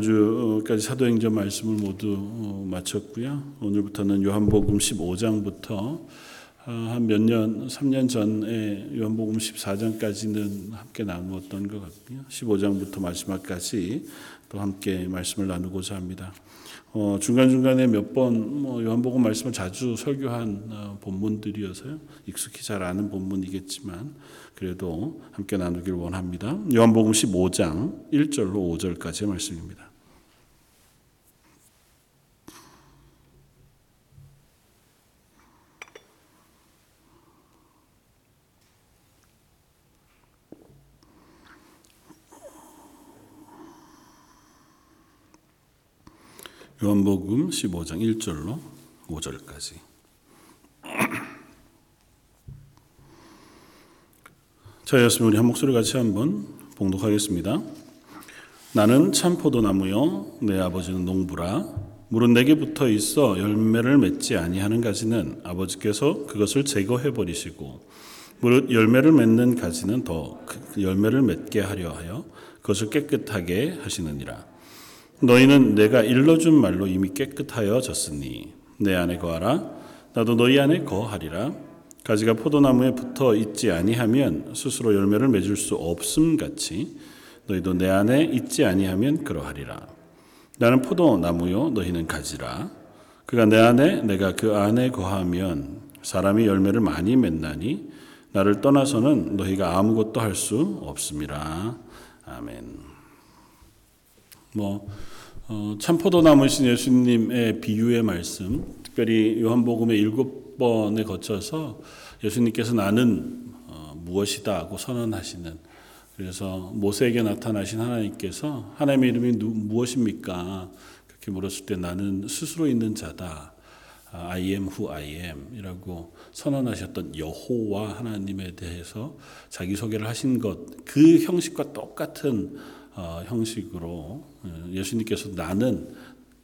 지난주까지 사도행전 말씀을 모두 어, 마쳤고요. 오늘부터는 요한복음 15장부터 한 몇 년, 3년 전에 요한복음 14장까지는 함께 나누었던 것 같고요. 15장부터 마지막까지 또 함께 말씀을 나누고자 합니다. 어, 중간중간에 몇 번 뭐 요한복음 말씀을 자주 설교한 어, 본문들이어서요. 익숙히 잘 아는 본문이겠지만 그래도 함께 나누길 원합니다. 요한복음 15장 1절로 5절까지의 말씀입니다. 요한복음 15장 1절로 5절까지. 자, 였으면 우리 한 목소리 같이 한번 봉독하겠습니다. 나는 참 포도나무요 내 아버지는 농부라 물은 내게 붙어 있어 열매를 맺지 아니하는 가지는 아버지께서 그것을 제거해 버리시고 무릇 열매를 맺는 가지는 더그 열매를 맺게 하려 하여 그것을 깨끗하게 하시느니라. 너희는 내가 일러준 말로 이미 깨끗하여 졌으니 내 안에 거하라 나도 너희 안에 거하리라 가지가 포도나무에 붙어 있지 아니하면 스스로 열매를 맺을 수 없음 같이 너희도 내 안에 있지 아니하면 그러하리라. 나는 포도나무요 너희는 가지라. 그가 내 안에 내가 그 안에 거하면 사람이 열매를 많이 맺나니 나를 떠나서는 너희가 아무것도 할 수 없음이라 아멘. 뭐 어, 참포도나무신 예수님의 비유의 말씀, 특별히 요한복음의 일곱 번에 거쳐서 예수님께서 나는 어, 무엇이다 하고 선언하시는 그래서 모세에게 나타나신 하나님께서 하나님의 이름이 누, 무엇입니까? 그렇게 물었을 때 나는 스스로 있는 자다. I am who I am 이라고 선언하셨던 여호와 하나님에 대해서 자기 소개를 하신 것 그 형식과 똑같은 어, 형식으로 예수님께서 나는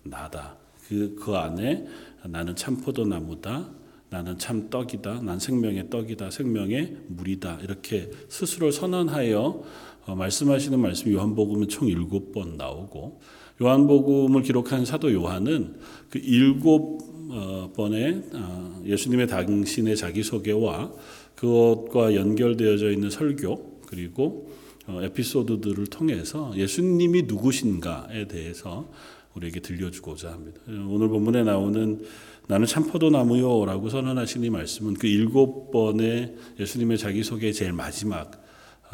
나다. 그, 그 안에 나는 참 포도 나무다. 나는 참 떡이다. 난 생명의 떡이다. 생명의 물이다. 이렇게 스스로 선언하여 어, 말씀하시는 말씀 요한복음은 총 일곱 번 나오고 요한복음을 기록한 사도 요한은 그 일곱 어, 번의 어, 예수님의 당신의 자기소개와 그것과 연결되어져 있는 설교 그리고 에피소드들을 통해서 예수님이 누구신가에 대해서 우리에게 들려주고자 합니다. 오늘 본문에 나오는 나는 참 포도 나무요라고 선언하신 이 말씀은 그 일곱 번의 예수님의 자기 소개 제일 마지막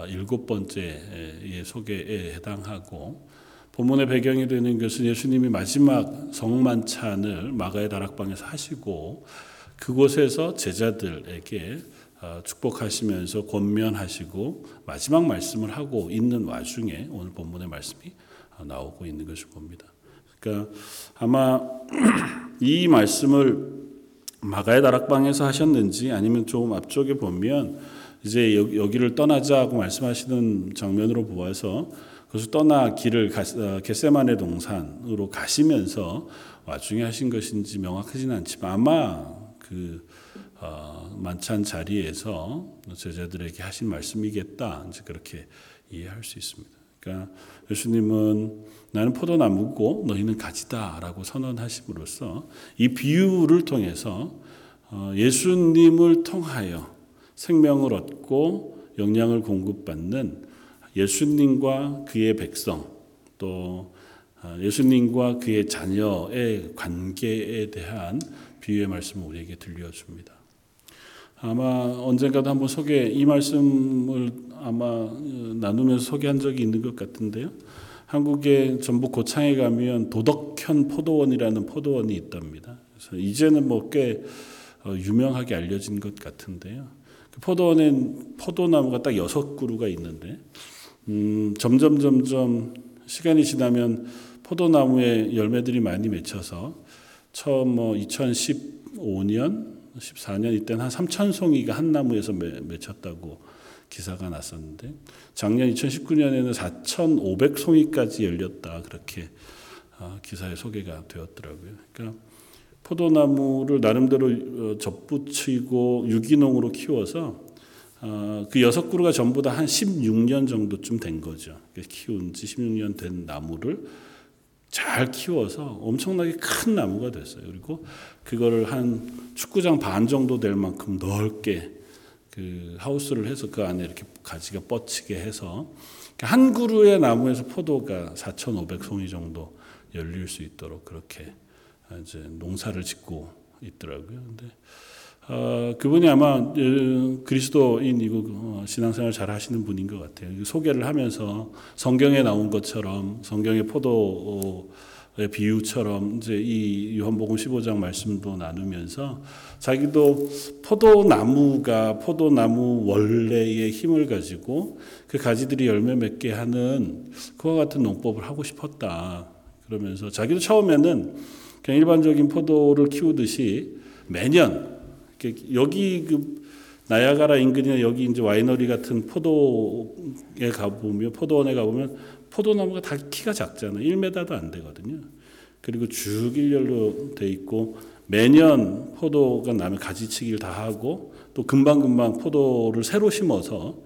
일곱 번째의 소개에 해당하고 본문의 배경이 되는 것은 예수님이 마지막 성만찬을 마가의 다락방에서 하시고 그곳에서 제자들에게 축복하시면서 권면하시고 마지막 말씀을 하고 있는 와중에 오늘 본문의 말씀이 나오고 있는 것을 봅니다. 그러니까 아마 이 말씀을 마가의 다락방에서 하셨는지 아니면 좀 앞쪽에 보면 이제 여기를 떠나자고 말씀하시는 장면으로 보아서 그래서 떠나 길을 겟세만의 동산으로 가시면서 와중에 하신 것인지 명확하지는 않지만 아마 그 어, 만찬 자리에서 제자들에게 하신 말씀이겠다 이제 그렇게 이해할 수 있습니다. 그러니까 예수님은 나는 포도나무고 너희는 가지다라고 선언하심으로써 이 비유를 통해서 어, 예수님을 통하여 생명을 얻고 영양을 공급받는 예수님과 그의 백성 또 어, 예수님과 그의 자녀의 관계에 대한 비유의 말씀을 우리에게 들려줍니다. 아마 언젠가도 한번 소개 이 말씀을 아마 어, 나누면서 소개한 적이 있는 것 같은데요. 한국의 전북 고창에 가면 도덕현 포도원이라는 포도원이 있답니다. 그래서 이제는 뭐꽤 어, 유명하게 알려진 것 같은데요. 그 포도원엔 포도나무가 딱 여섯 그루가 있는데 음, 점점 점점 시간이 지나면 포도나무에 열매들이 많이 맺혀서 처음 뭐 2015년, 14년 이때는 한 3천 송이가 한 나무에서 맺혔다고 기사가 났었는데 작년 2019년에는 4,500 송이까지 열렸다 그렇게 어, 기사에 소개가 되었더라고요. 그러니까 포도나무를 나름대로 어, 접붙이고 유기농으로 키워서 어, 그 여섯 그루가 전부 다 한 16년 정도쯤 된 거죠. 키운 지 16년 된 나무를 잘 키워서 엄청나게 큰 나무가 됐어요. 그리고 그거를 한 축구장 반 정도 될 만큼 넓게 그 하우스를 해서 그 안에 이렇게 가지가 뻗치게 해서 한 그루의 나무에서 포도가 4,500송이 정도 열릴 수 있도록 그렇게 이제 농사를 짓고 있더라고요. 근데 어, 그분이 아마 어, 그리스도인이고 어, 신앙생활 잘 하시는 분인 것 같아요. 소개를 하면서 성경에 나온 것처럼 성경의 포도의 비유처럼 이제 이 요한복음 15장 말씀도 나누면서 자기도 포도나무가 포도나무 원래의 힘을 가지고 그 가지들이 열매 맺게 하는 그와 같은 농법을 하고 싶었다. 그러면서 자기도 처음에는 그냥 일반적인 포도를 키우듯이 매년 여기 그 나야가라 인근이나 여기 이제 와이너리 같은 포도에 가보면 포도원에 가보면 포도나무가 다 키가 작잖아요. 1m도 안 되거든요. 그리고 쭉 일렬로 돼 있고 매년 포도가 나면 가지치기를 다 하고 또 금방금방 포도를 새로 심어서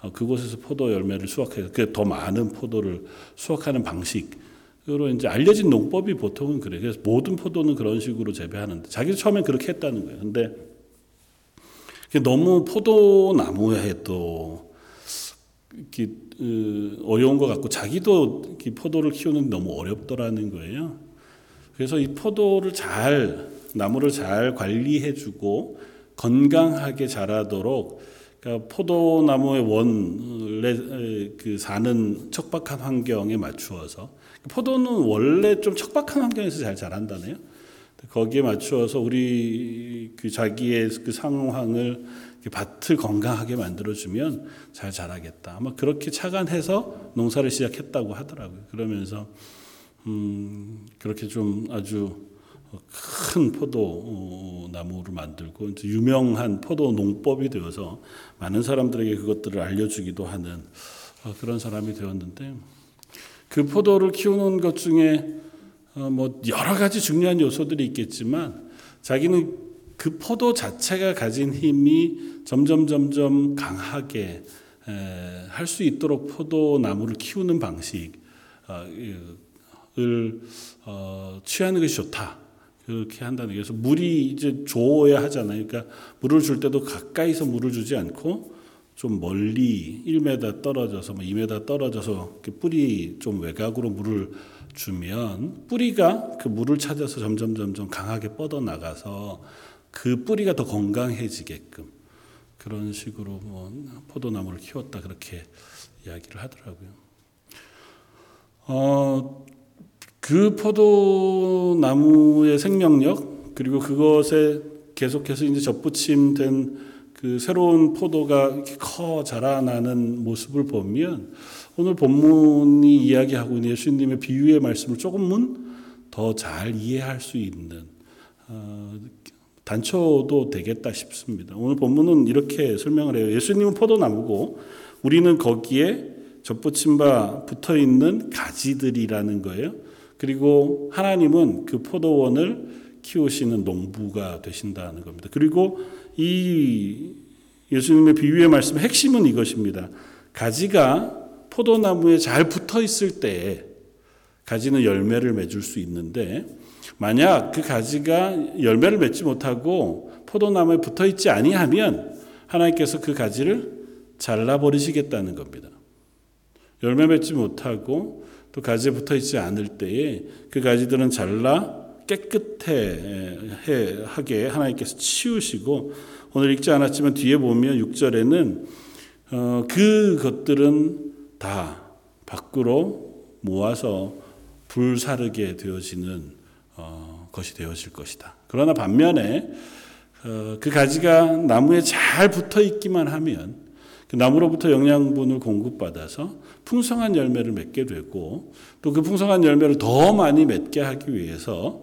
어, 그곳에서 포도 열매를 수확해서 더 많은 포도를 수확하는 방식으로 이제 알려진 농법이 보통은 그래. 그래서 모든 포도는 그런 식으로 재배하는데 자기도 처음엔 그렇게 했다는 거예요. 근데 너무 포도나무에 또 이렇게 어려운 것 같고 자기도 포도를 키우는 너무 어렵더라는 거예요. 그래서 이 포도를 잘 나무를 잘 관리해주고 건강하게 자라도록 그러니까 포도나무의 원래 그 사는 척박한 환경에 맞추어서 포도는 원래 좀 척박한 환경에서 잘 자란다네요. 거기에 맞추어서 우리 그 자기의 그 상황을 밭을 건강하게 만들어주면 잘 자라겠다. 아마 그렇게 착안해서 농사를 시작했다고 하더라고요. 그러면서 음 그렇게 좀 아주 큰 포도 나무를 만들고 유명한 포도 농법이 되어서 많은 사람들에게 그것들을 알려주기도 하는 어, 그런 사람이 되었는데 그 포도를 키우는 것 중에 어, 뭐 여러 가지 중요한 요소들이 있겠지만 자기는 그 포도 자체가 가진 힘이 점점 점점 강하게 할 수 있도록 포도 나무를 키우는 방식을 어, 취하는 것이 좋다. 그렇게 한다는 게 그래서 물이 이제 줘야 하잖아요. 그러니까 물을 줄 때도 가까이서 물을 주지 않고 좀 멀리 1m 떨어져서 뭐 2m 떨어져서 뿌리 좀 외곽으로 물을 주면 뿌리가 그 물을 찾아서 점점 점점 강하게 뻗어 나가서 그 뿌리가 더 건강해지게끔 그런 식으로 뭐 포도나무를 키웠다 그렇게 이야기를 하더라고요. 어, 그 포도나무의 생명력 그리고 그것에 계속해서 이제 접붙임된 그 새로운 포도가 이렇게 커 자라나는 모습을 보면 오늘 본문이 이야기하고 있는 예수님의 비유의 말씀을 조금은 더 잘 이해할 수 있는 어, 단초도 되겠다 싶습니다. 오늘 본문은 이렇게 설명을 해요. 예수님은 포도나무고 우리는 거기에 접붙임 바 붙어 있는 가지들이라는 거예요. 그리고 하나님은 그 포도원을 키우시는 농부가 되신다는 겁니다. 그리고 이 예수님의 비유의 말씀의 핵심은 이것입니다. 가지가 포도나무에 잘 붙어 있을 때 가지는 열매를 맺을 수 있는데 만약 그 가지가 열매를 맺지 못하고 포도나무에 붙어 있지 아니하면 하나님께서 그 가지를 잘라 버리시겠다는 겁니다. 열매 맺지 못하고 또 가지에 붙어 있지 않을 때에 그 가지들은 잘라 깨끗해 하게 하나님께서 치우시고 오늘 읽지 않았지만 뒤에 보면 6절에는 어, 그것들은 다 밖으로 모아서 불사르게 되어지는 어, 것이 되어질 것이다. 그러나 반면에 어, 그 가지가 나무에 잘 붙어 있기만 하면 그 나무로부터 영양분을 공급받아서 풍성한 열매를 맺게 되고 또 그 풍성한 열매를 더 많이 맺게 하기 위해서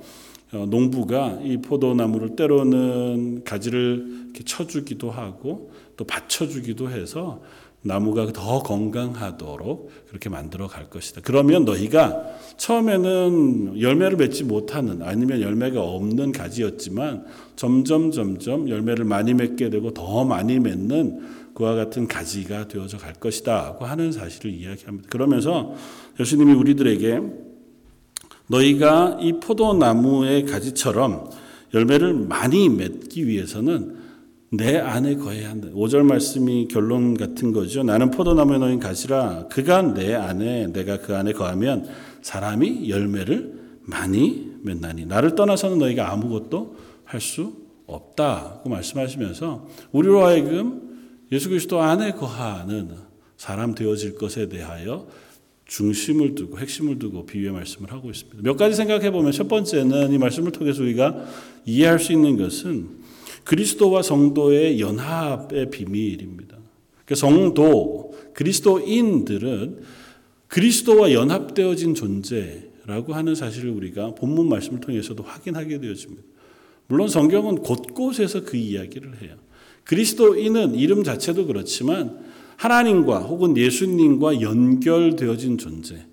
어, 농부가 이 포도나무를 때로는 가지를 이렇게 쳐주기도 하고 또 받쳐주기도 해서 나무가 더 건강하도록 그렇게 만들어 갈 것이다. 그러면 너희가 처음에는 열매를 맺지 못하는 아니면 열매가 없는 가지였지만 점점 점점 열매를 많이 맺게 되고 더 많이 맺는 그와 같은 가지가 되어져 갈 것이다 고 하는 사실을 이야기합니다. 그러면서 예수님이 우리들에게 너희가 이 포도나무의 가지처럼 열매를 많이 맺기 위해서는 내 안에 거해야 한다. 5절 말씀이 결론 같은 거죠. 나는 포도나무에 놓인 가지라 그가 내 안에 내가 그 안에 거하면 사람이 열매를 많이 맺나니 나를 떠나서는 너희가 아무것도 할 수 없다고 말씀하시면서 우리로 하여금 예수 그리스도 안에 거하는 사람 되어질 것에 대하여 중심을 두고 핵심을 두고 비유의 말씀을 하고 있습니다. 몇 가지 생각해 보면 첫 번째는 이 말씀을 통해서 우리가 이해할 수 있는 것은 그리스도와 성도의 연합의 비밀입니다. 그러니까 성도 그리스도인들은 그리스도와 연합되어진 존재라고 하는 사실을 우리가 본문 말씀을 통해서도 확인하게 되어집니다. 물론 성경은 곳곳에서 그 이야기를 해요. 그리스도인은 이름 자체도 그렇지만 하나님과 혹은 예수님과 연결되어진 존재.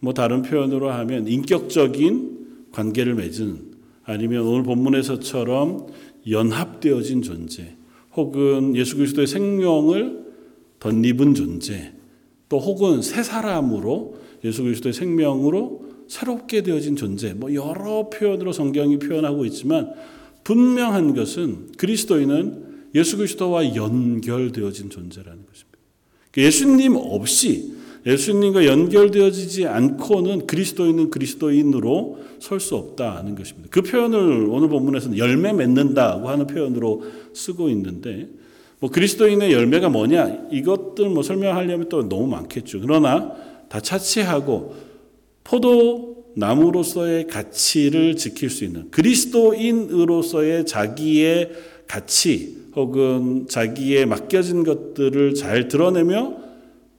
뭐 다른 표현으로 하면 인격적인 관계를 맺은 아니면 오늘 본문에서처럼 연합되어진 존재. 혹은 예수 그리스도의 생명을 덧입은 존재. 또 혹은 새 사람으로 예수 그리스도의 생명으로 새롭게 되어진 존재. 뭐 여러 표현으로 성경이 표현하고 있지만 분명한 것은 그리스도인은 예수 그리스도와 연결되어진 존재라는 것입니다. 예수님 없이 예수님과 연결되어지지 않고는 그리스도인은 그리스도인으로 설 수 없다는 것입니다. 그 표현을 오늘 본문에서는 열매 맺는다고 하는 표현으로 쓰고 있는데 뭐 그리스도인의 열매가 뭐냐 이것들 뭐 설명하려면 또 너무 많겠죠. 그러나 다 차치하고 포도 나무로서의 가치를 지킬 수 있는 그리스도인으로서의 자기의 가치 혹은 자기의 맡겨진 것들을 잘 드러내며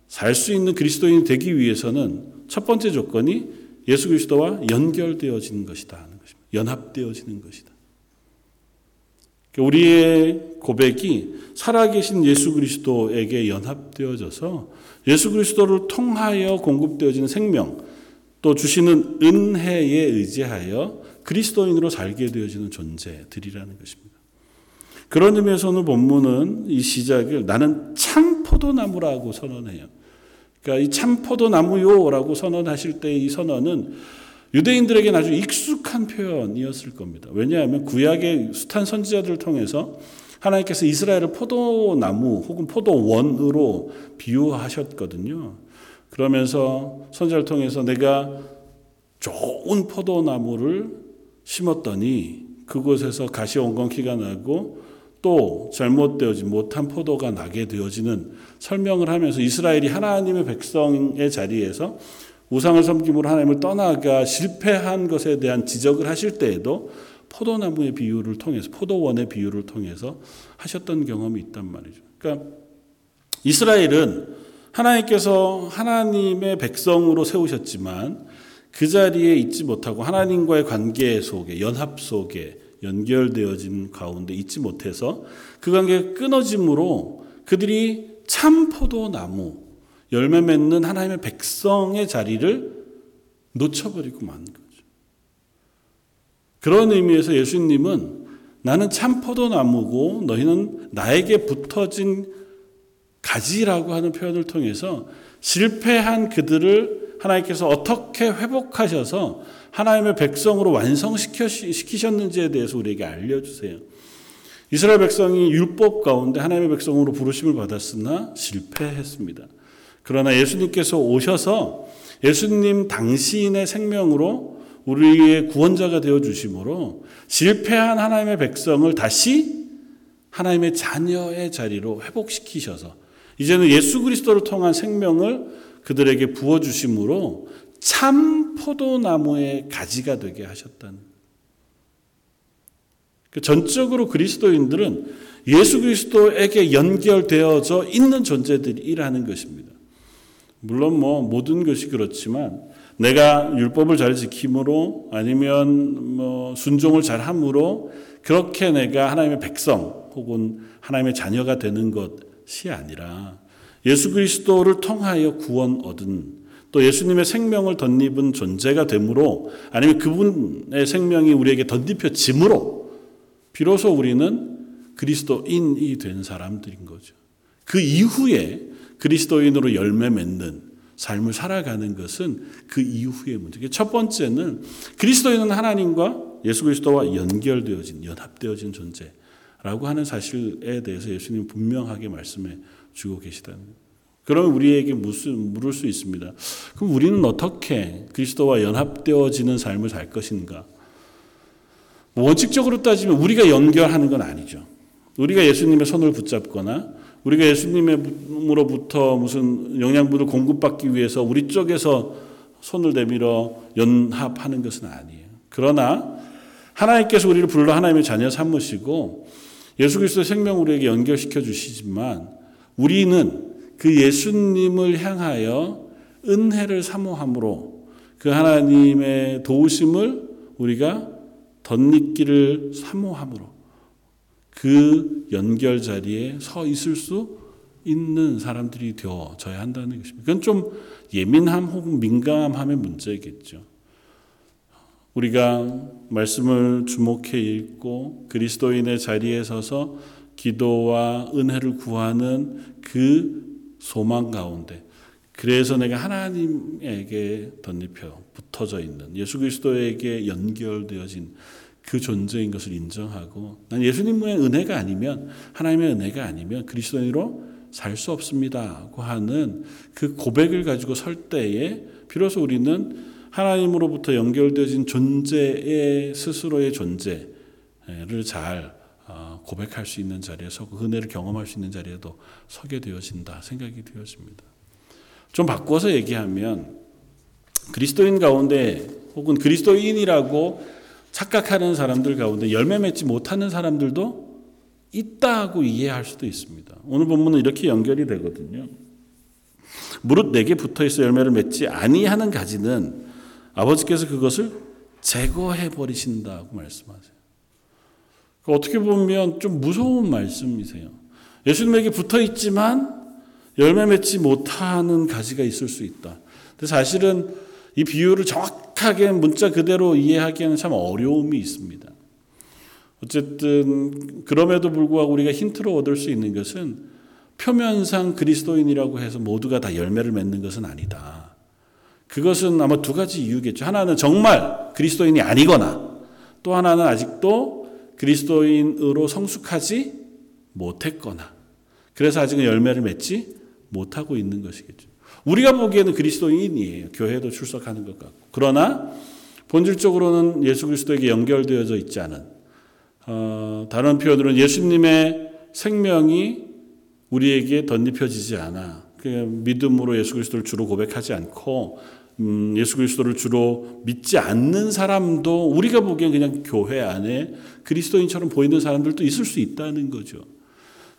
살 수 있는 그리스도인이 되기 위해서는 첫 번째 조건이 예수 그리스도와 연결되어지는 것이다 하는 것입니다. 연합되어지는 것이다. 우리의 고백이 살아계신 예수 그리스도에게 연합되어져서 예수 그리스도를 통하여 공급되어지는 생명, 또 주시는 은혜에 의지하여 그리스도인으로 살게 되어지는 존재들이라는 것입니다. 그런 의미에서 오늘 본문은 이 시작을 나는 참 포도나무라고 선언해요. 그러니까 이 참 포도나무요라고 선언하실 때 이 선언은 유대인들에게 아주 익숙한 표현이었을 겁니다. 왜냐하면 구약의 숱한 선지자들을 통해서 하나님께서 이스라엘을 포도나무 혹은 포도원으로 비유하셨거든요. 그러면서 선지자를 통해서 내가 좋은 포도나무를 심었더니 그곳에서 가시 온건키가 나고 또 잘못되어진 못한 포도가 나게 되어지는 설명을 하면서 이스라엘이 하나님의 백성의 자리에서 우상을 섬김으로 하나님을 떠나가 실패한 것에 대한 지적을 하실 때에도 포도나무의 비유를 통해서 포도원의 비유를 통해서 하셨던 경험이 있단 말이죠. 그러니까 이스라엘은 하나님께서 하나님의 백성으로 세우셨지만 그 자리에 있지 못하고 하나님과의 관계 속에 연합 속에 연결되어진 가운데 있지 못해서 그 관계가 끊어짐으로 그들이 참 포도나무, 열매 맺는 하나님의 백성의 자리를 놓쳐버리고 만 거죠. 그런 의미에서 예수님은 나는 참 포도나무고 너희는 나에게 붙어진 가지라고 하는 표현을 통해서 실패한 그들을 하나님께서 어떻게 회복하셔서 하나님의 백성으로 완성시키셨는지에 대해서 우리에게 알려주세요. 이스라엘 백성이 율법 가운데 하나님의 백성으로 부르심을 받았으나 실패했습니다. 그러나 예수님께서 오셔서 예수님 당신의 생명으로 우리의 구원자가 되어 주심으로 실패한 하나님의 백성을 다시 하나님의 자녀의 자리로 회복시키셔서 이제는 예수 그리스도를 통한 생명을 그들에게 부어 주심으로 참 포도나무의 가지가 되게 하셨다는. 그 전적으로 그리스도인들은 예수 그리스도에게 연결되어져 있는 존재들이라는 것입니다. 물론 뭐 모든 것이 그렇지만 내가 율법을 잘 지킴으로 아니면 뭐 순종을 잘 함으로 그렇게 내가 하나님의 백성 혹은 하나님의 자녀가 되는 것이 아니라 예수 그리스도를 통하여 구원 얻은 또 예수님의 생명을 덧입은 존재가 되므로 아니면 그분의 생명이 우리에게 덧입혀짐으로 비로소 우리는 그리스도인이 된 사람들인 거죠. 그 이후에 그리스도인으로 열매 맺는 삶을 살아가는 것은 그 이후의 문제. 첫 번째는 그리스도인은 하나님과 예수 그리스도와 연결되어진 연합되어진 존재라고 하는 사실에 대해서 예수님 분명하게 말씀해 주고 계시다는. 그러면 우리에게 무슨 물을 수 있습니다. 그럼 우리는 어떻게 그리스도와 연합되어지는 삶을 살 것인가? 뭐 원칙적으로 따지면 우리가 연결하는 건 아니죠. 우리가 예수님의 손을 붙잡거나 우리가 예수님으로부터 무슨 영양분을 공급받기 위해서 우리 쪽에서 손을 내밀어 연합하는 것은 아니에요. 그러나 하나님께서 우리를 불러 하나님의 자녀 삼으시고 예수 그리스도의 생명 우리에게 연결시켜 주시지만 우리는 그 예수님을 향하여 은혜를 사모함으로 그 하나님의 도우심을 우리가 덧입기를 사모함으로 그 연결 자리에 서 있을 수 있는 사람들이 되어져야 한다는 것입니다. 그건 좀 예민함 혹은 민감함의 문제겠죠. 우리가 말씀을 주목해 읽고 그리스도인의 자리에 서서 기도와 은혜를 구하는 그 소망 가운데. 그래서 내가 하나님에게 덧입혀 붙어져 있는 예수 그리스도에게 연결되어진 그 존재인 것을 인정하고 난 예수님의 은혜가 아니면 하나님의 은혜가 아니면 그리스도인으로 살 수 없습니다고 하는 그 고백을 가지고 설 때에 비로소 우리는 하나님으로부터 연결되어진 존재의 스스로의 존재를 잘 어, 고백할 수 있는 자리에서 그 은혜를 경험할 수 있는 자리에도 서게 되어진다 생각이 되어집니다. 좀 바꿔서 얘기하면 그리스도인 가운데 혹은 그리스도인이라고 착각하는 사람들 가운데 열매 맺지 못하는 사람들도 있다고 이해할 수도 있습니다. 오늘 본문은 이렇게 연결이 되거든요. 무릇 내게 붙어 있어 열매를 맺지 아니하는 가지는 아버지께서 그것을 제거해 버리신다고 말씀하세요. 어떻게 보면 좀 무서운 말씀이세요. 예수님에게 붙어 있지만 열매 맺지 못하는 가지가 있을 수 있다. 근데 사실은 이 비유를 정확하게 문자 그대로 이해하기에는 참 어려움이 있습니다. 어쨌든 그럼에도 불구하고 우리가 힌트로 얻을 수 있는 것은 표면상 그리스도인이라고 해서 모두가 다 열매를 맺는 것은 아니다. 그것은 아마 두 가지 이유겠죠. 하나는 정말 그리스도인이 아니거나 또 하나는 아직도 그리스도인으로 성숙하지 못했거나 그래서 아직은 열매를 맺지 못하고 있는 것이겠죠. 우리가 보기에는 그리스도인이에요. 교회도 출석하는 것 같고. 그러나 본질적으로는 예수 그리스도에게 연결되어져 있지 않은 어, 다른 표현으로는 예수님의 생명이 우리에게 덧입혀지지 않아. 그 믿음으로 예수 그리스도를 주로 고백하지 않고 음, 예수 그리스도를 주로 믿지 않는 사람도 우리가 보기엔 그냥 교회 안에 그리스도인처럼 보이는 사람들도 있을 수 있다는 거죠.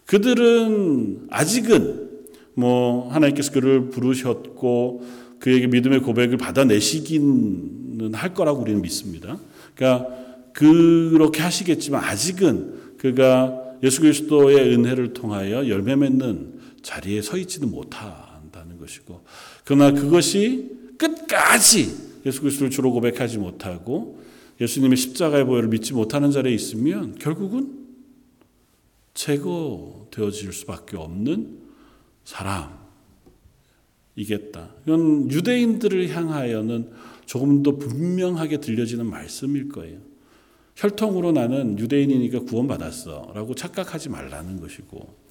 그들은 아직은 뭐 하나님께서 그를 부르셨고 그에게 믿음의 고백을 받아내시기는 할 거라고 우리는 믿습니다. 그러니까 그렇게 하시겠지만 아직은 그가 예수 그리스도의 은혜를 통하여 열매 맺는 자리에 서 있지는 못한다는 것이고 그러나 그것이 끝까지 예수 그리스도를 주로 고백하지 못하고 예수님의 십자가의 보혈을 믿지 못하는 자리에 있으면 결국은 제거되어질 수밖에 없는 사람이겠다. 이건 유대인들을 향하여는 조금 더 분명하게 들려지는 말씀일 거예요. 혈통으로 나는 유대인이니까 구원받았어. 라고 착각하지 말라는 것이고.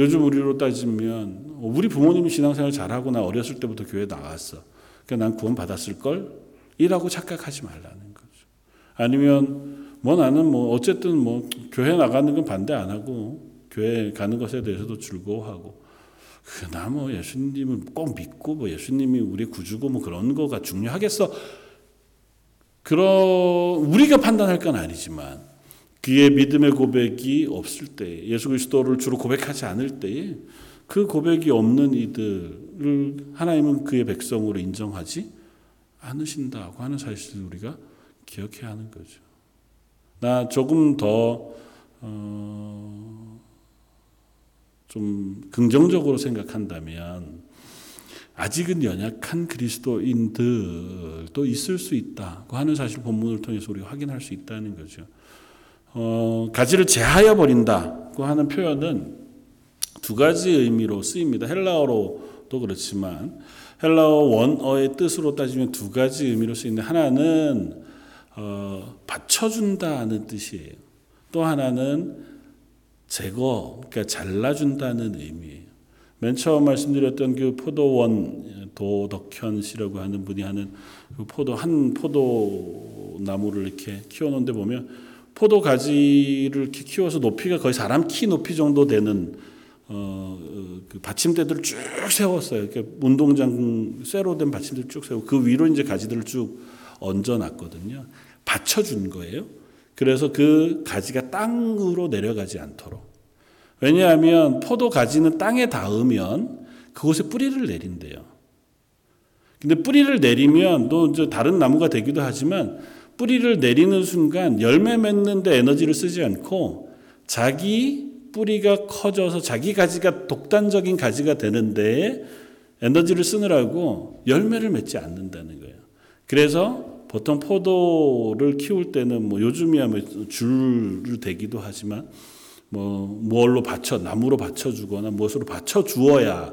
요즘 우리로 따지면, 우리 부모님이 신앙생활 잘하고 나 어렸을 때부터 교회 나갔어. 그러니까 난 구원 받았을 걸? 이라고 착각하지 말라는 거죠. 아니면, 뭐 나는 뭐, 어쨌든 뭐, 교회 나가는 건 반대 안 하고, 교회 가는 것에 대해서도 즐거워하고, 그나 뭐 예수님을 꼭 믿고 뭐 예수님이 우리 구주고 뭐 그런 거가 중요하겠어. 그러 우리가 판단할 건 아니지만 그의 믿음의 고백이 없을 때 예수 그리스도를 주로 고백하지 않을 때에 그 고백이 없는 이들을 하나님은 그의 백성으로 인정하지 않으신다고 하는 사실을 우리가 기억해야 하는 거죠. 나 조금 더 어, 좀 긍정적으로 생각한다면 아직은 연약한 그리스도인들도 있을 수 있다고 하는 사실 본문을 통해서 우리가 확인할 수 있다는 거죠. 어, 가지를 제하여 버린다고 하는 표현은 두 가지 의미로 쓰입니다. 헬라어로도 그렇지만 헬라어 원어의 뜻으로 따지면 두 가지 의미로 쓰이는데 하나는 어, 받쳐준다는 뜻이에요. 또 하나는 제거, 그러니까 잘라준다는 의미예요. 맨 처음 말씀드렸던 그 포도원 도덕현 씨라고 하는 분이 하는 그 포도 한 포도 나무를 이렇게 키워놓는데 보면 포도 가지를 키워서 높이가 거의 사람 키 높이 정도 되는 어, 그 받침대들을 쭉 세웠어요. 이렇게 운동장 쇠로 된 받침대를 쭉 세우고 그 위로 이제 가지들을 쭉 얹어놨거든요. 받쳐준 거예요. 그래서 그 가지가 땅으로 내려가지 않도록. 왜냐하면 포도 가지는 땅에 닿으면 그곳에 뿌리를 내린대요. 근데 뿌리를 내리면 또 이제 다른 나무가 되기도 하지만 뿌리를 내리는 순간 열매 맺는데 에너지를 쓰지 않고 자기 뿌리가 커져서 자기 가지가 독단적인 가지가 되는데 에너지를 쓰느라고 열매를 맺지 않는다는 거예요. 그래서 보통 포도를 키울 때는 뭐 요즘이야 뭐 줄을 대기도 하지만 뭐 뭘로 받쳐 나무로 받쳐 주거나 무엇으로 받쳐 주어야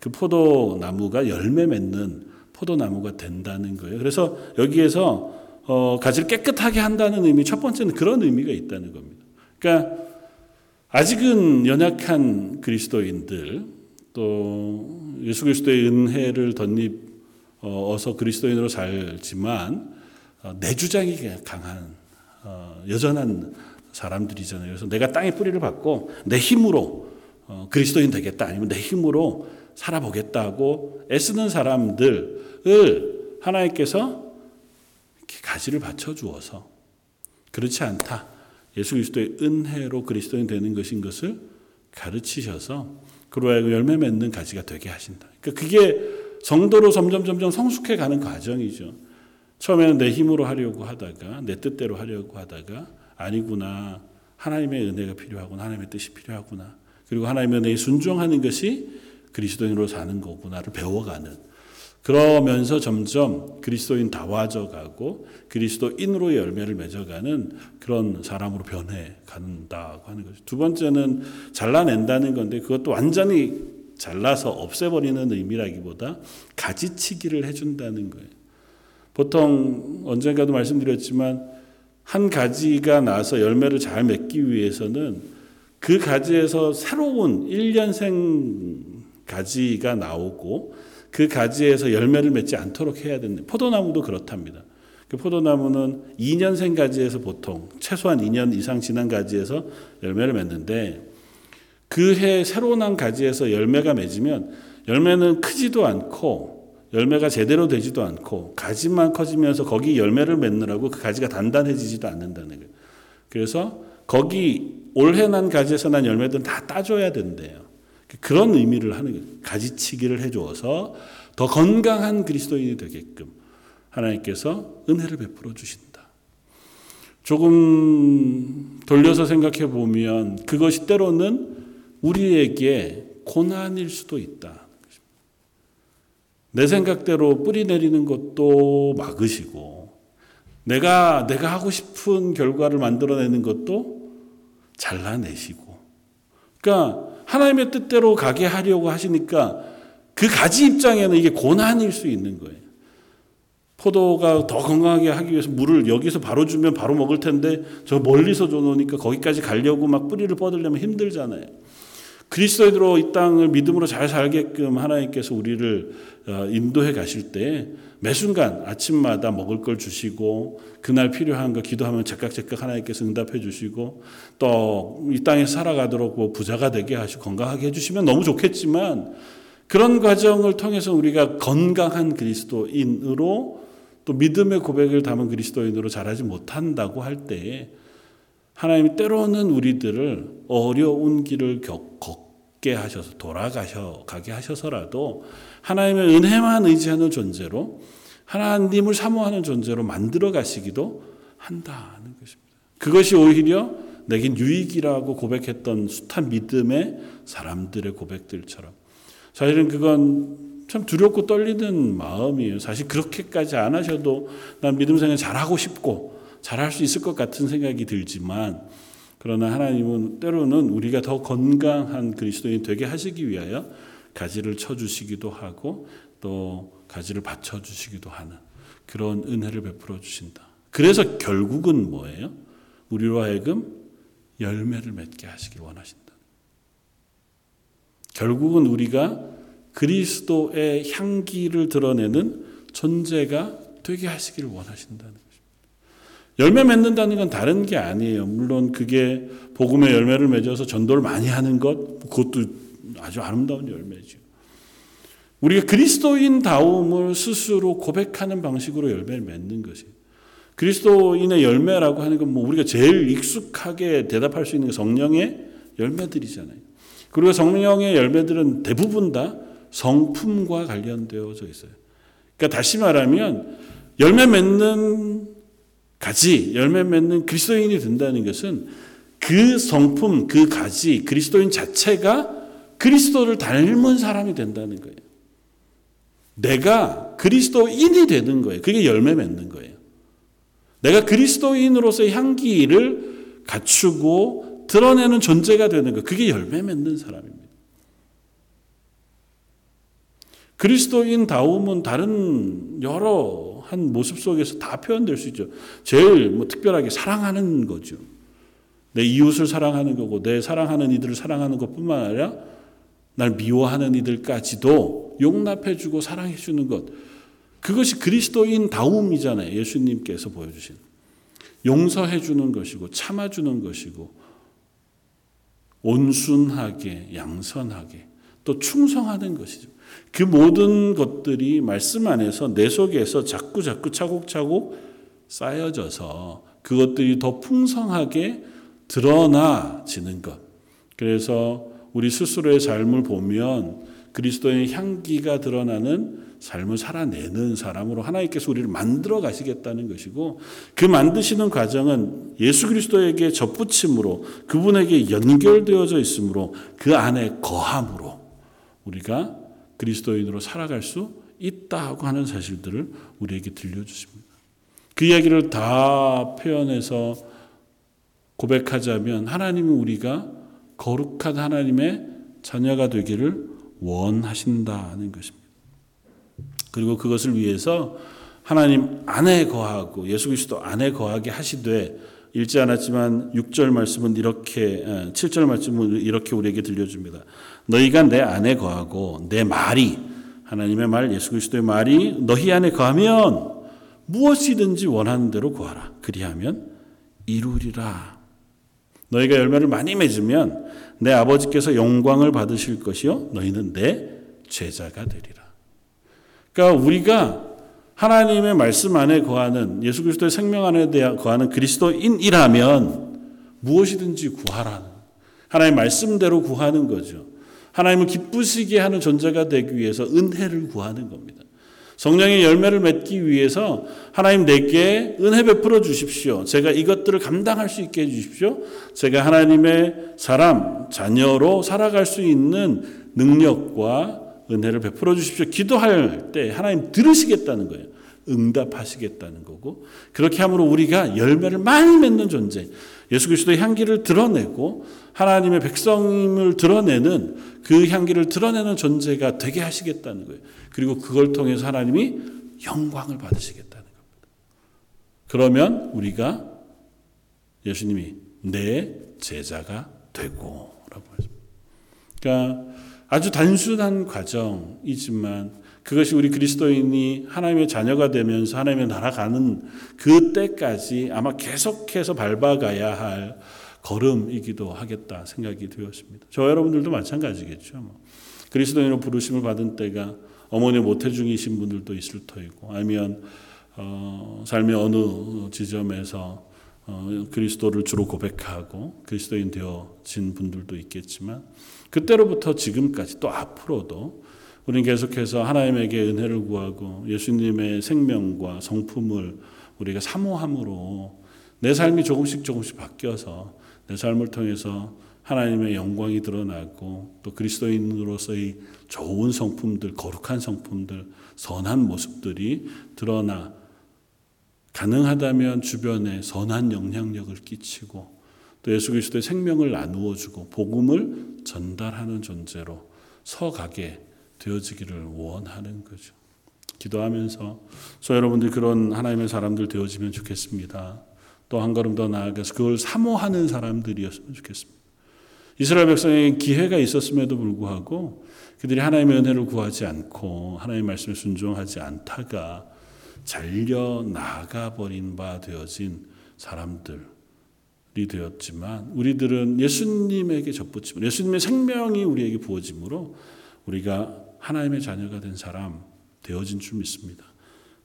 그 포도 나무가 열매 맺는 포도 나무가 된다는 거예요. 그래서 여기에서 어, 가지를 깨끗하게 한다는 의미 첫 번째는 그런 의미가 있다는 겁니다. 그러니까 아직은 연약한 그리스도인들 또 예수 그리스도의 은혜를 덧입 어서 그리스도인으로 살지만 어, 내 주장이 강한 어, 여전한 사람들이잖아요. 그래서 내가 땅에 뿌리를 받고 내 힘으로 어, 그리스도인 되겠다 아니면 내 힘으로 살아보겠다고 애쓰는 사람들을 하나님께서 가지를 받쳐 주어서 그렇지 않다. 예수 그리스도의 은혜로 그리스도인 되는 것인 것을 가르치셔서 그로 하여금 열매 맺는 가지가 되게 하신다. 그러니까 그게 성도로 점점 점점 성숙해 가는 과정이죠. 처음에는 내 힘으로 하려고 하다가 내 뜻대로 하려고 하다가 아니구나. 하나님의 은혜가 필요하구나. 하나님의 뜻이 필요하구나. 그리고 하나님의 은혜에 순종하는 것이 그리스도인으로 사는 거구나를 배워가는 그러면서 점점 그리스도인 다와져 가고 그리스도인으로 열매를 맺어가는 그런 사람으로 변해 간다고 하는 거죠. 두 번째는 잘라낸다는 건데 그것도 완전히 잘라서 없애버리는 의미라기보다 가지치기를 해준다는 거예요. 보통 언젠가도 말씀드렸지만 한 가지가 나서 열매를 잘 맺기 위해서는 그 가지에서 새로운 1년생 가지가 나오고 그 가지에서 열매를 맺지 않도록 해야 되는 포도나무도 그렇답니다. 그 포도나무는 2년생 가지에서 보통 최소한 2년 이상 지난 가지에서 열매를 맺는데 그 해 새로 난 가지에서 열매가 맺으면 열매는 크지도 않고 열매가 제대로 되지도 않고 가지만 커지면서 거기 열매를 맺느라고 그 가지가 단단해지지도 않는다는 거예요. 그래서 거기 올해 난 가지에서 난 열매들은 다 따줘야 된대요. 그런 의미를 하는. 가지치기를 해주어서 더 건강한 그리스도인이 되게끔 하나님께서 은혜를 베풀어 주신다. 조금 돌려서 생각해 보면 그것이 때로는 우리에게 고난일 수도 있다. 내 생각대로 뿌리 내리는 것도 막으시고, 내가, 내가 하고 싶은 결과를 만들어내는 것도 잘라내시고. 그러니까 하나님의 뜻대로 가게 하려고 하시니까 그 가지 입장에는 이게 고난일 수 있는 거예요. 포도가 더 건강하게 하기 위해서 물을 여기서 바로 주면 바로 먹을 텐데 저 멀리서 줘놓으니까 거기까지 가려고 막 뿌리를 뻗으려면 힘들잖아요. 그리스도인으로 이 땅을 믿음으로 잘 살게끔 하나님께서 우리를 어, 인도해 가실 때 매 순간 아침마다 먹을 걸 주시고 그날 필요한 거 기도하면 제깍제깍 하나님께서 응답해 주시고 또 이 땅에 살아가도록 뭐 부자가 되게 하시고 건강하게 해주시면 너무 좋겠지만 그런 과정을 통해서 우리가 건강한 그리스도인으로 또 믿음의 고백을 담은 그리스도인으로 자라지 못한다고 할 때에 하나님이 때로는 우리들을 어려운 길을 걷게 하셔서 돌아가셔 가게 하셔서라도 하나님의 은혜만 의지하는 존재로 하나님을 사모하는 존재로 만들어 가시기도 한다는 것입니다. 그것이 오히려 내겐 유익이라고 고백했던 숱한 믿음의 사람들의 고백들처럼 사실은 그건 참 두렵고 떨리는 마음이에요. 사실 그렇게까지 안 하셔도 난 믿음 생활 잘하고 싶고 잘할 수 있을 것 같은 생각이 들지만 그러나 하나님은 때로는 우리가 더 건강한 그리스도인이 되게 하시기 위하여 가지를 쳐주시기도 하고 또 가지를 받쳐 주시기도 하는 그런 은혜를 베풀어 주신다. 그래서 결국은 뭐예요? 우리로 하여금 열매를 맺게 하시길 원하신다. 결국은 우리가 그리스도의 향기를 드러내는 존재가 되게 하시기를 원하신다는. 열매 맺는다는 건 다른 게 아니에요. 물론 그게 복음의 열매를 맺어서 전도를 많이 하는 것, 그것도 아주 아름다운 열매죠. 우리가 그리스도인 다움을 스스로 고백하는 방식으로 열매를 맺는 것이 그리스도인의 열매라고 하는 건 뭐 우리가 제일 익숙하게 대답할 수 있는 게 성령의 열매들이잖아요. 그리고 성령의 열매들은 대부분 다 성품과 관련되어져 있어요. 그러니까 다시 말하면 열매 맺는 가지, 열매 맺는 그리스도인이 된다는 것은 그 성품, 그 가지, 그리스도인 자체가 그리스도를 닮은 사람이 된다는 거예요. 내가 그리스도인이 되는 거예요. 그게 열매 맺는 거예요. 내가 그리스도인으로서의 향기를 갖추고 드러내는 존재가 되는 거. 그게 열매 맺는 사람입니다. 그리스도인 다움은 다른 여러 한 모습 속에서 다 표현될 수 있죠. 제일 뭐 특별하게 사랑하는 거죠. 내 이웃을 사랑하는 거고 내 사랑하는 이들을 사랑하는 것뿐만 아니라 날 미워하는 이들까지도 용납해 주고 사랑해 주는 것. 그것이 그리스도인 다움이잖아요. 예수님께서 보여주신. 용서해 주는 것이고 참아 주는 것이고 온순하게 양선하게 또 충성하는 것이죠. 그 모든 것들이 말씀 안에서 내 속에서 자꾸 자꾸 차곡차곡 쌓여져서 그것들이 더 풍성하게 드러나지는 것. 그래서 우리 스스로의 삶을 보면 그리스도의 향기가 드러나는 삶을 살아내는 사람으로 하나님께서 우리를 만들어 가시겠다는 것이고 그 만드시는 과정은 예수 그리스도에게 접붙임으로 그분에게 연결되어져 있으므로 그 안에 거함으로 우리가 그리스도인으로 살아갈 수 있다고 하는 사실들을 우리에게 들려주십니다. 그 이야기를 다 표현해서 고백하자면 하나님은 우리가 거룩한 하나님의 자녀가 되기를 원하신다는 것입니다. 그리고 그것을 위해서 하나님 안에 거하고 예수 그리스도 안에 거하게 하시되 읽지 않았지만 6절 말씀은 이렇게 7절 말씀은 이렇게 우리에게 들려줍니다. 너희가 내 안에 거하고 내 말이 하나님의 말 예수 그리스도의 말이 너희 안에 거하면 무엇이든지 원하는 대로 구하라. 그리하면 이루리라. 너희가 열매를 많이 맺으면 내 아버지께서 영광을 받으실 것이요 너희는 내 제자가 되리라. 그러니까 우리가 하나님의 말씀 안에 거하는 예수 그리스도의 생명 안에 거하는 그리스도인이라면 무엇이든지 구하라는 하나님의 말씀대로 구하는 거죠. 하나님을 기쁘시게 하는 존재가 되기 위해서 은혜를 구하는 겁니다. 성령의 열매를 맺기 위해서 하나님 내게 은혜 베풀어 주십시오. 제가 이것들을 감당할 수 있게 해 주십시오. 제가 하나님의 사람, 자녀로 살아갈 수 있는 능력과 은혜를 베풀어 주십시오. 기도할 때 하나님 들으시겠다는 거예요. 응답하시겠다는 거고 그렇게 함으로 우리가 열매를 많이 맺는 존재 예수 그리스도의 향기를 드러내고 하나님의 백성임을 드러내는 그 향기를 드러내는 존재가 되게 하시겠다는 거예요. 그리고 그걸 통해서 하나님이 영광을 받으시겠다는 겁니다. 그러면 우리가 예수님이 내 제자가 되고 라고 했습니다. 그러니까 아주 단순한 과정이지만 그것이 우리 그리스도인이 하나님의 자녀가 되면서 하나님의 나라 가는 그 때까지 아마 계속해서 밟아가야 할 걸음이기도 하겠다 생각이 되었습니다. 저 여러분들도 마찬가지겠죠. 뭐. 그리스도인으로 부르심을 받은 때가 어머니 모태 중이신 분들도 있을 터이고 아니면 어, 삶의 어느 지점에서 어, 그리스도를 주로 고백하고 그리스도인 되어진 분들도 있겠지만 그때로부터 지금까지 또 앞으로도 우리는 계속해서 하나님에게 은혜를 구하고 예수님의 생명과 성품을 우리가 사모함으로 내 삶이 조금씩 조금씩 바뀌어서 내 삶을 통해서 하나님의 영광이 드러나고 또 그리스도인으로서의 좋은 성품들, 거룩한 성품들, 선한 모습들이 드러나 가능하다면 주변에 선한 영향력을 끼치고 또 예수 그리스도의 생명을 나누어 주고 복음을 전달하는 존재로 서가게 되어지기를 원하는 거죠. 기도하면서 저 여러분들 그런 하나님의 사람들 되어지면 좋겠습니다. 또 한 걸음 더 나아가서 그걸 사모하는 사람들이었으면 좋겠습니다. 이스라엘 백성에게 기회가 있었음에도 불구하고 그들이 하나님의 은혜를 구하지 않고 하나님의 말씀에 순종하지 않다가 잘려 나가 버린 바 되어진 사람들이 되었지만 우리들은 예수님에게 접붙임으로 예수님의 생명이 우리에게 부어짐으로 우리가 하나님의 자녀가 된 사람 되어진 줄 믿습니다.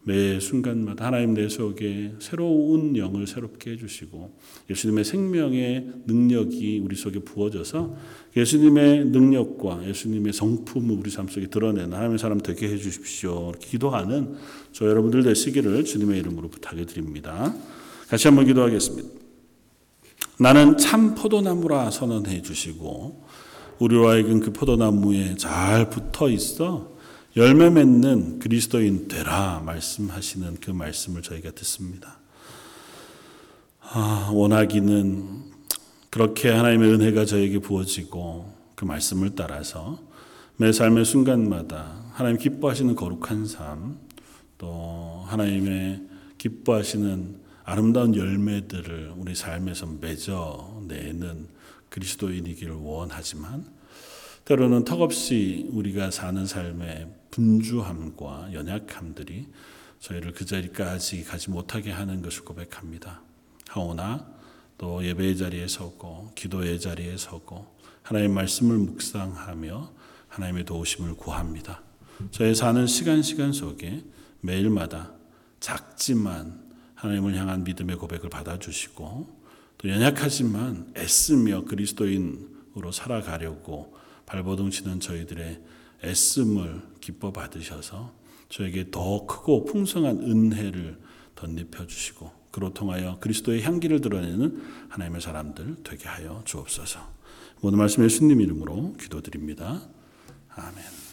매 순간마다 하나님 내 속에 새로운 영을 새롭게 해주시고 예수님의 생명의 능력이 우리 속에 부어져서 예수님의 능력과 예수님의 성품을 우리 삶 속에 드러내는 하나님의 사람 되게 해주십시오. 기도하는 저 여러분들 되시기를 주님의 이름으로 부탁해 드립니다. 같이 한번 기도하겠습니다. 나는 참 포도나무라 선언해 주시고 우리로 하여금 그 포도나무에 잘 붙어 있어 열매 맺는 그리스도인 되라 말씀하시는 그 말씀을 저희가 듣습니다. 아, 원하기는 그렇게 하나님의 은혜가 저에게 부어지고 그 말씀을 따라서 매 삶의 순간마다 하나님 기뻐하시는 거룩한 삶, 또 하나님의 기뻐하시는 아름다운 열매들을 우리 삶에서 맺어내는 그리스도인이기를 원하지만 때로는 턱없이 우리가 사는 삶의 분주함과 연약함들이 저희를 그 자리까지 가지 못하게 하는 것을 고백합니다. 하오나 또 예배의 자리에 서고 기도의 자리에 서고 하나님의 말씀을 묵상하며 하나님의 도우심을 구합니다. 저의 사는 시간 시간 속에 매일마다 작지만 하나님을 향한 믿음의 고백을 받아주시고 또 연약하지만 애쓰며 그리스도인으로 살아가려고 발버둥 치는 저희들의 애씀을 기뻐 받으셔서 저에게 더 크고 풍성한 은혜를 덧입혀 주시고 그로 통하여 그리스도의 향기를 드러내는 하나님의 사람들 되게 하여 주옵소서. 모든 말씀 예수님 이름으로 기도드립니다. 아멘.